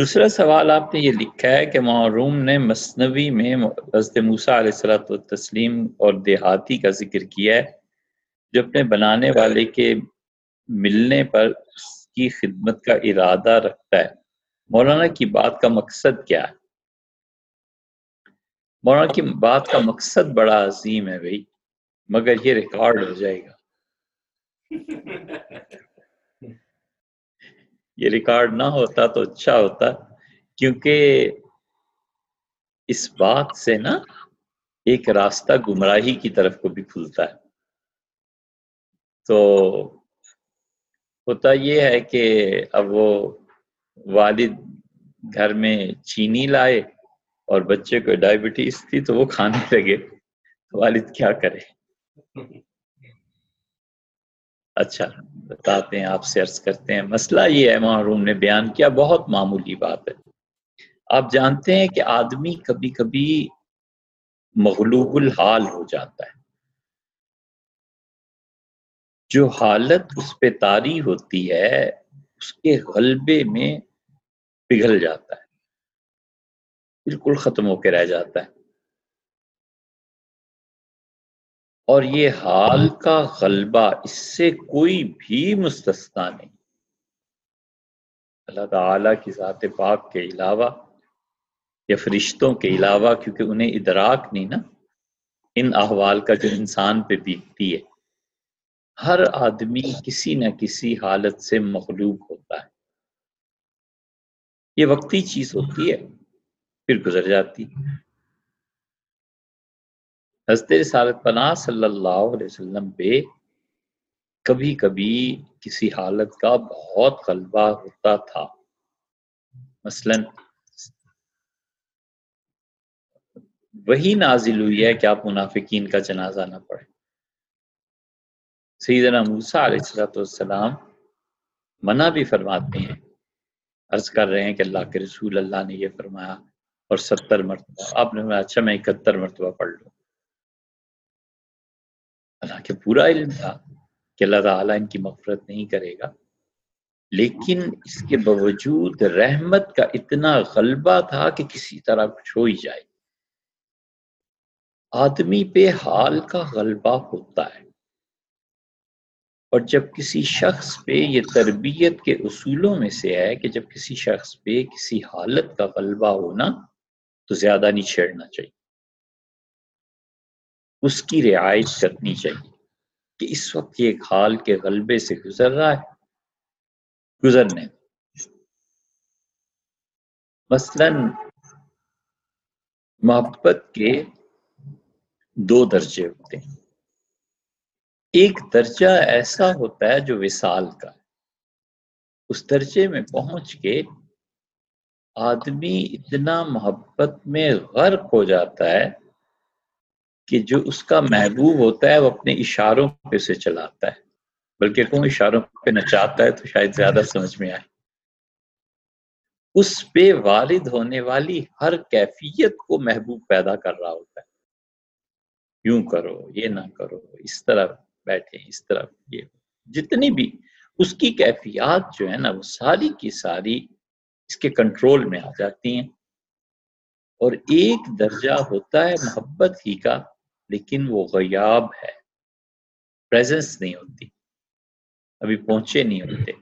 دوسرا سوال آپ نے یہ لکھا ہے کہ معروم نے مصنوی میں حضرت موسیٰ علیہ السلۃ تسلیم اور دیہاتی کا ذکر کیا ہے، جو اپنے بنانے والے کے ملنے پر اس کی خدمت کا ارادہ رکھتا ہے۔ مولانا کی بات کا مقصد کیا ہے؟ مولانا کی بات کا مقصد بڑا عظیم ہے بھائی، مگر یہ ریکارڈ ہو جائے گا۔ یہ ریکارڈ نہ ہوتا تو اچھا ہوتا، کیونکہ اس بات سے نا ایک راستہ گمراہی کی طرف کو بھی کھلتا ہے۔ تو ہوتا یہ ہے کہ اب وہ والد گھر میں چینی لائے اور بچے کو ڈائبٹیز تھی تو وہ کھانے لگے۔ والد کیا کرے؟ اچھا بتاتے ہیں، آپ سے عرض کرتے ہیں۔ مسئلہ یہ ہے محروم نے بیان کیا، بہت معمولی بات ہے۔ آپ جانتے ہیں کہ آدمی کبھی کبھی مغلوب الحال ہو جاتا ہے۔ جو حالت اس پہ تاری ہوتی ہے، اس کے غلبے میں پگھل جاتا ہے۔ بالکل ختم ہو کے رہ جاتا ہے۔ اور یہ حال کا غلبہ اس سے کوئی بھی مستثنا نہیں۔ اللہ تعالی کی ذات پاک کے علاوہ یا فرشتوں کے علاوہ، کیونکہ انہیں ادراک نہیں نا، ان احوال کا جو انسان پہ بیتتی ہے، ہر آدمی کسی نہ کسی حالت سے مغلوب ہوتا ہے۔ یہ وقتی چیز ہوتی ہے، پھر گزر جاتی حضرت رسالت پناہ صلی اللہ علیہ وسلم پہ کبھی کبھی کسی حالت کا بہت غلبہ ہوتا تھا۔ مثلا وہی نازل ہوئی ہے کہ آپ منافقین کا جنازہ نہ پڑھیں۔ سیدنا موسیٰ علیہ السلام منع بھی فرماتے ہیں۔ عرض کر رہے ہیں کہ اللہ کے رسول اللہ نے یہ فرمایا اور ستر مرتبہ، آپ نے اچھا میں اکہتر مرتبہ پڑھ لوں۔ اللہ کے پورا علم تھا کہ اللہ تعالیٰ ان کی مغفرت نہیں کرے گا۔ لیکن اس کے باوجود رحمت کا اتنا غلبہ تھا کہ کسی طرح کچھ ہو ہی جائے۔ آدمی پہ حال کا غلبہ ہوتا ہے۔ اور جب کسی شخص پہ یہ تربیت کے اصولوں میں سے ہے کہ جب کسی شخص پہ کسی حالت کا غلبہ ہونا تو زیادہ نہیں چھیڑنا چاہیے۔ اس کی رعایت کرنی چاہیے کہ اس وقت یہ ایک حال کے غلبے سے گزر رہا ہے گزرنے مثلا محبت کے دو درجے ہوتے ہیں۔ ایک درجہ ایسا ہوتا ہے جو وصال کا ہے۔ اس درجے میں پہنچ کے آدمی اتنا محبت میں غرق ہو جاتا ہے کہ جو اس کا محبوب ہوتا ہے وہ اپنے اشاروں پہ سے چلاتا ہے۔ بلکہ کون اشاروں پہ نچاتا ہے تو شاید زیادہ سمجھ میں آئے۔ اس پہ والد ہونے والی ہر کیفیت کو محبوب پیدا کر رہا ہوتا ہے۔ یوں کرو، یہ نہ کرو، اس طرح بیٹھے، اس طرح یہ۔ جتنی بھی اس کی کیفیات جو ہے نا، وہ ساری کی ساری اس کے کنٹرول میں آ جاتی ہیں۔ اور ایک درجہ ہوتا ہے محبت ہی کا۔ لیکن وہ غیاب ہے۔ پریزنس نہیں ہوتی۔ ابھی پہنچے نہیں ہوتے۔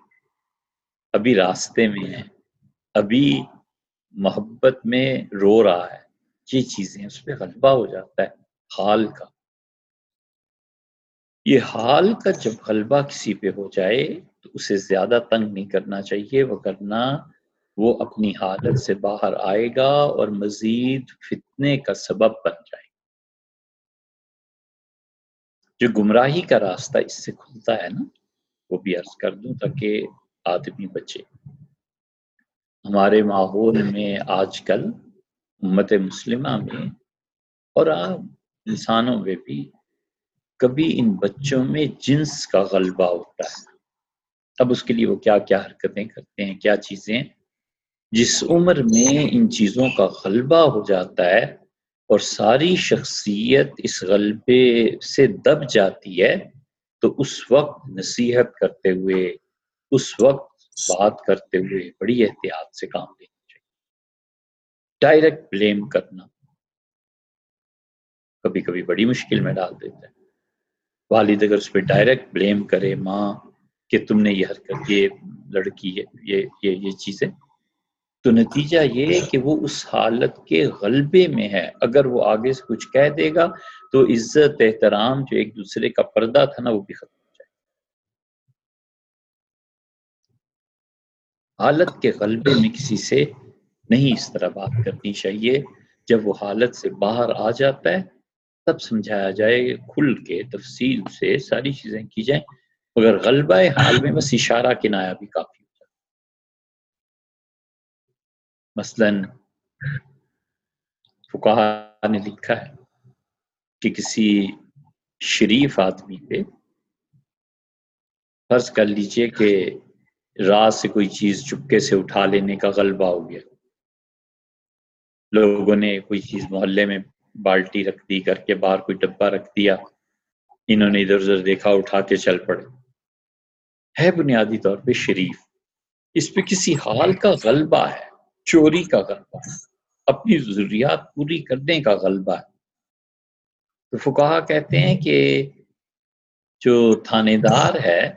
ابھی راستے میں ہیں۔ ابھی محبت میں رو رہا ہے۔ یہ چیزیں اس پہ غلبہ ہو جاتا ہے۔ حال کا۔ یہ حال کا جب غلبہ کسی پہ ہو جائے تو اسے زیادہ تنگ نہیں کرنا چاہیے وہ کرنا وہ اپنی حالت سے باہر آئے گا اور مزید فتنے کا سبب بن جائے جو گمراہی کا راستہ اس سے کھلتا ہے نا، وہ بھی عرض کر دوں تاکہ آدمی بچے۔ ہمارے ماحول میں آج کل امت مسلمہ میں اور آپ انسانوں میں بھی کبھی ان بچوں میں جنس کا غلبہ ہوتا ہے۔ اب اس کے لیے وہ کیا کیا حرکتیں کرتے ہیں، کیا چیزیں جس عمر میں ان چیزوں کا غلبہ ہو جاتا ہے اور ساری شخصیت اس غلبے سے دب جاتی ہے، تو اس وقت نصیحت کرتے ہوئے، اس وقت بات کرتے ہوئے بڑی احتیاط سے کام لینا چاہیے۔ ڈائریکٹ بلیم کرنا۔ کبھی کبھی بڑی مشکل میں ڈال دیتا ہے۔ والد اگر اس پہ ڈائریکٹ بلیم کرے، ماں، کہ تم نے یہ حرکت، یہ لڑکی ہے یہ یہ یہ چیزیں تو نتیجہ یہ کہ وہ اس حالت کے غلبے میں ہے۔ اگر وہ آگے سے کچھ کہہ دے گا تو عزت، احترام جو ایک دوسرے کا پردہ تھا نا وہ بھی ختم ہو جائے حالت کے غلبے میں کسی سے نہیں اس طرح بات کرنی چاہیے۔ جب وہ حالت سے باہر آ جاتا ہے، تب سمجھایا جائے کھل کے تفصیل سے ساری چیزیں کی جائیں۔ مگر غلبہ حال میں بس اشارہ کنایا بھی کافی۔ مثلا فکاہ نے لکھا ہے کہ کسی شریف آدمی پہ فرض کر لیجیے کہ رات سے کوئی چیز چپکے سے اٹھا لینے کا غلبہ ہو گیا۔ لوگوں نے کوئی چیز محلے میں بالٹی رکھ دی کر کے باہر کوئی ڈبہ رکھ دیا، انہوں نے ادھر ادھر دیکھا، اٹھا کے چل پڑے۔ ہے بنیادی طور پہ شریف۔ اس پہ کسی حال کا غلبہ ہے۔ چوری کا غلبہ ہے۔ اپنی ضروریات پوری کرنے کا غلبہ ہے۔ تو فکا کہتے ہیں کہ جو تھانے دار ہے،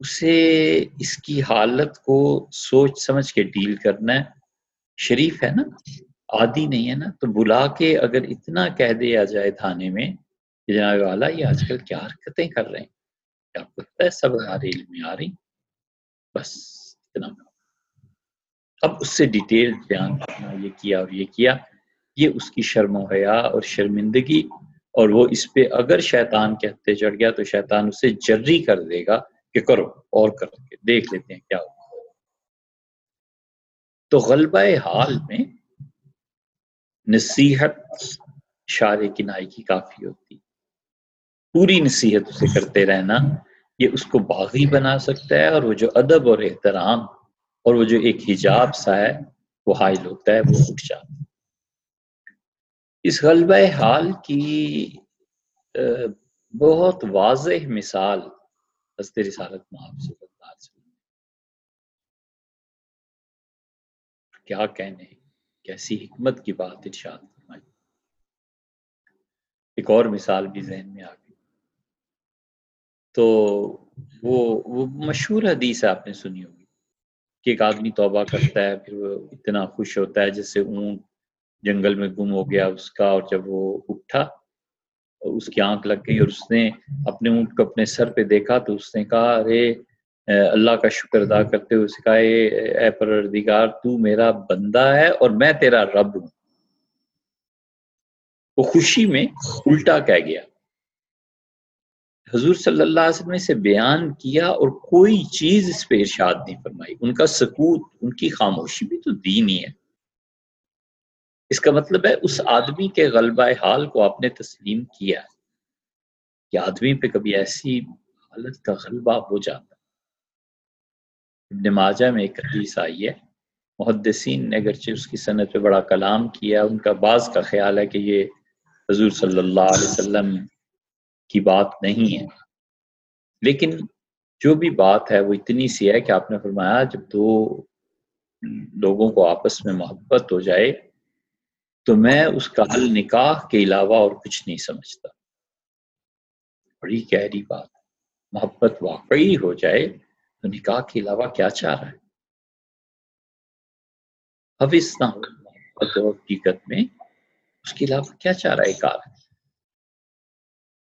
اسے اس کی حالت کو سوچ سمجھ کے ڈیل کرنا ہے شریف ہے نا؟ عادی نہیں ہے نا؟ تو بلا کے اگر اتنا کہہ دیا جائے تھانے میں کہ جناب والا، یہ آج کل کیا حرکتیں کر رہے ہیں؟ کیا پتہ ہے سب ہمارے علم میں آ رہی بس اتنا۔ اب اس سے ڈیٹیل بیان کرنا، یہ کیا اور یہ کیا، یہ اس کی شرم و حیا اور شرمندگی، اور وہ اس پہ اگر شیطان کے ہتھے چڑھ گیا تو شیطان اسے جری کر دے گا کہ کرو، اور کر کے دیکھ لیتے ہیں کیا ہوگا تو غلبہ حال میں نصیحت اشارے کنائی کی کافی ہوتی۔ پوری نصیحت اسے کرتے رہنا، یہ اس کو باغی بنا سکتا ہے اور وہ جو ادب اور احترام اور وہ جو ایک حجاب سا ہے، وہ حائل ہوتا ہے، وہ اٹھ جاتا ہے۔ اس غلبہ حال کی بہت واضح مثال حضرت رسالت محب صلی اللہ علیہ وسلم کیا کہنے، کیسی حکمت کی بات ارشاد فرمائی۔ ایک اور مثال بھی ذہن میں آ گئی۔ تو وہ وہ مشہور حدیث ہے آپ نے سنی ہوگی۔ کہ ایک آدمی توبہ کرتا ہے، پھر وہ اتنا خوش ہوتا ہے جیسے اونٹ جنگل میں گم ہو گیا اس کا، اور جب وہ اٹھا اس کی آنکھ لگ گئی اور اس نے اپنے اونٹ کو اپنے سر پہ دیکھا تو اس نے کہا، ارے اللہ کا شکر ادا کرتے ہوئے اسے کہا اے پروردگار، تو میرا بندہ ہے اور میں تیرا رب ہوں۔ وہ خوشی میں الٹا کہہ گیا۔ حضور صلی اللہ علیہ وسلم نے اسے بیان کیا اور کوئی چیز اس پہ ارشاد نہیں فرمائی۔ ان کا سکوت ان کی خاموشی بھی تو دین ہی ہے۔ اس کا مطلب ہے اس آدمی کے غلبہ حال کو آپ نے تسلیم کیا کہ آدمی پہ کبھی ایسی حالت کا غلبہ ہو جاتا ابن ماجہ میں ایک حدیث آئی ہے۔ محدثین نے اگرچہ اس کی صنعت پہ بڑا کلام کیا، ان کا بعض کا خیال ہے کہ یہ حضور صلی اللہ علیہ وسلم کی بات نہیں ہے۔ لیکن جو بھی بات ہے وہ اتنی سی ہے کہ آپ نے فرمایا جب دو لوگوں کو آپس میں محبت ہو جائے تو میں اس کا حل نکاح کے علاوہ اور کچھ نہیں سمجھتا۔ بڑی گہری بات محبت واقعی ہو جائے تو نکاح کے علاوہ کیا چاہ رہا ہے؟ اب اس نہ ہو محبت اور حقیقت میں اس کے علاوہ کیا چاہ رہا ہے؟ کار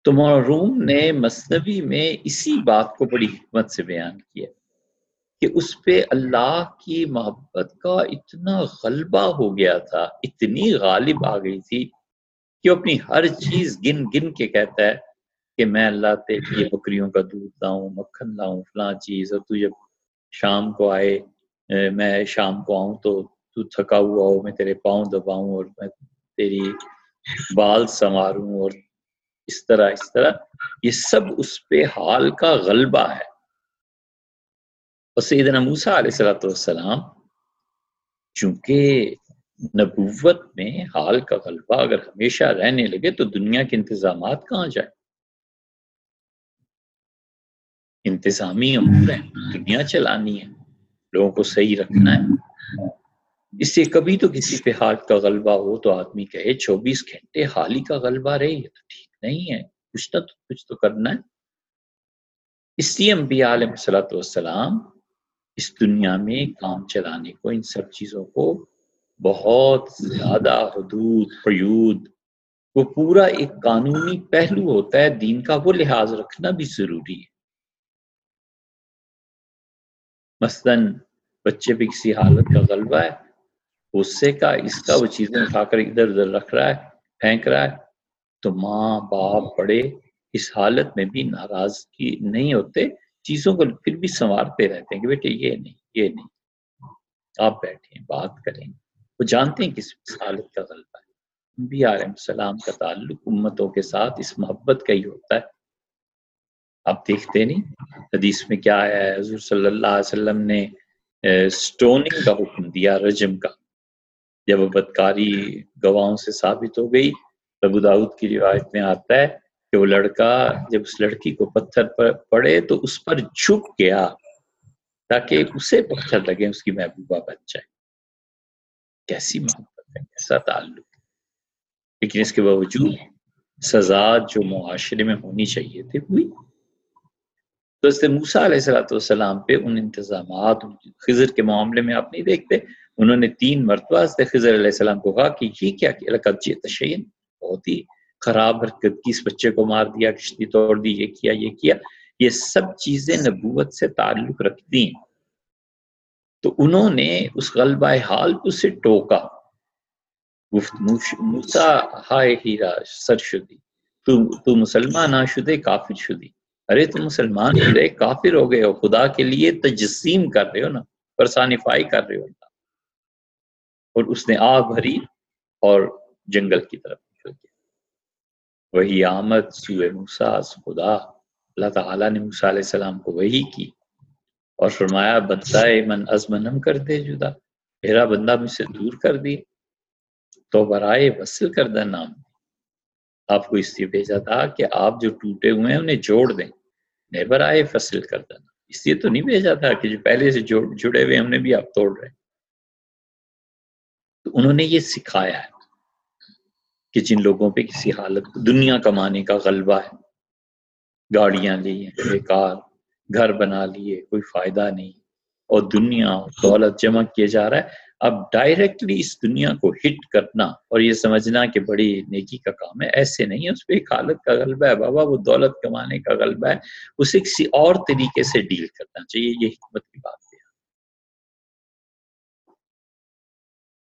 تو معروم نے مصنوی میں اسی بات کو بڑی حکمت سے بیان کیا کہ اس پہ اللہ کی محبت کا اتنا غلبہ ہو گیا تھا، اتنی غالب آ گئی تھی کہ اپنی ہر چیز گن گن کے کہتا ہے کہ میں اللہ تیرے بکریوں کا دودھ لاؤں، مکھن لاؤں، فلاں چیز، اور تو جب شام کو آئے میں شام کو آؤں تو تو تھکا ہوا ہو، میں تیرے پاؤں دباؤں اور میں تیری بال سنواروں اور اس طرح اس طرح، یہ سب اس پہ حال کا غلبہ ہے۔ اور سیدنا موسیٰ علیہ السلام والسلام چونکہ نبوت میں حال کا غلبہ اگر ہمیشہ رہنے لگے تو دنیا کے انتظامات کہاں جائیں؟ انتظامی امور ہیں، دنیا چلانی ہے، لوگوں کو صحیح رکھنا ہے۔ اس سے کبھی تو کسی پہ حالت کا غلبہ ہو تو آدمی کہے، چوبیس گھنٹے حالی کا غلبہ رہے یہ تو ٹھیک۔ نہیں ہے، کچھ نہ تو، کچھ تو کرنا ہے۔ اس لیے انبیاء علیہ صلاحت والسلام اس دنیا میں کام چلانے کو، ان سب چیزوں کو بہت زیادہ حدود، قیود، وہ پورا ایک قانونی پہلو ہوتا ہے، دین کا وہ لحاظ رکھنا بھی ضروری ہے۔ مثلا بچے پہ کسی حالت کا غلبہ ہے، غصے کا، اس کا، وہ چیزیں اٹھا کر ادھر ادھر رکھ رہا ہے، پھینک رہا ہے۔ تو ماں باپ بڑے اس حالت میں بھی ناراض کی نہیں ہوتے، چیزوں کو پھر بھی سنوارتے رہتے ہیں کہ بیٹے یہ نہیں یہ نہیں۔ آپ بیٹھیں، بات کریں۔ وہ جانتے ہیں کس حالت کا غلبہ ہے۔ بھی علیہ السلام کا تعلق امتوں کے ساتھ اس محبت کا ہی ہوتا ہے۔ آپ دیکھتے نہیں، حدیث میں کیا آیا ہے؟ حضور صلی اللہ علیہ وسلم نے سٹوننگ کا حکم دیا، رجم کا۔ جب بدکاری گواہوں سے ثابت ہو گئی ابو داود کی روایت میں آتا ہے کہ وہ لڑکا جب اس لڑکی کو پتھر پر پڑے تو اس پر جھک گیا تاکہ اسے پتھر لگے، اس کی محبوبہ بن جائے۔ کیسی محبت ہے، کیسا تعلق۔ لیکن اس کے باوجود سزا جو معاشرے میں ہونی چاہیے تھی، ہوئی۔ تو اس موسا علیہ السلاۃ والسلام پہ ان انتظامات خضر کے معاملے میں آپ نہیں دیکھتے، انہوں نے تین مرتبہ خضر علیہ السلام کو کہا کہ یہ کیا تشین بہت ہی خراب حرکت کی اس بچے کو مار دیا کشتی توڑ دی یہ کیا یہ کیا۔ یہ سب چیزیں نبوت سے تعلق رکھتی ہیں۔ تو انہوں نے اس غلبہ حال کو سے ٹوکا۔ گفت موسا ہائے ہیرا سر شدی۔ تو, تو مسلمان نہ شدے کافر شدی۔ ارے تم مسلمان شدے کافر ہو گئے ہو۔ خدا کے لیے تجسیم کر رہے ہو نا پرسانیفائی کر رہے ہو۔ اور اس نے آگ بھری اور جنگل کی طرف۔ وہی آمد سوئے موسا خدا۔ اللہ تعالیٰ نے موسیٰ علیہ السلام کو وہی کی اور فرمایا، بندہ من ازمنم کر دے جدا۔ میرا بندہ مجھ سے دور کر دی تو برائے وصل کر دے۔ نام آپ کو اس لیے بھیجا تھا کہ آپ جو ٹوٹے ہوئے ہیں انہیں جوڑ دیں۔ نہیں برائے فصل کر دینا اس لیے تو نہیں بھیجا تھا کہ جو پہلے سے جڑے ہوئے ہم نے بھی آپ توڑ رہے تو انہوں نے یہ سکھایا ہے۔ کہ جن لوگوں پہ کسی حالت دنیا کمانے کا غلبہ ہے۔ گاڑیاں لی ہیں بیکار گھر بنا لیے، کوئی فائدہ نہیں۔ اور دنیا دولت جمع کیا جا رہا ہے۔ اب ڈائریکٹلی اس دنیا کو ہٹ کرنا اور یہ سمجھنا کہ بڑی نیکی کا کام ہے، ایسے نہیں ہے۔ اس پہ ایک حالت کا غلبہ ہے۔ بابا، وہ دولت کمانے کا غلبہ ہے۔ اسے کسی اور طریقے سے ڈیل کرنا چاہیے، یہ حکمت کی بات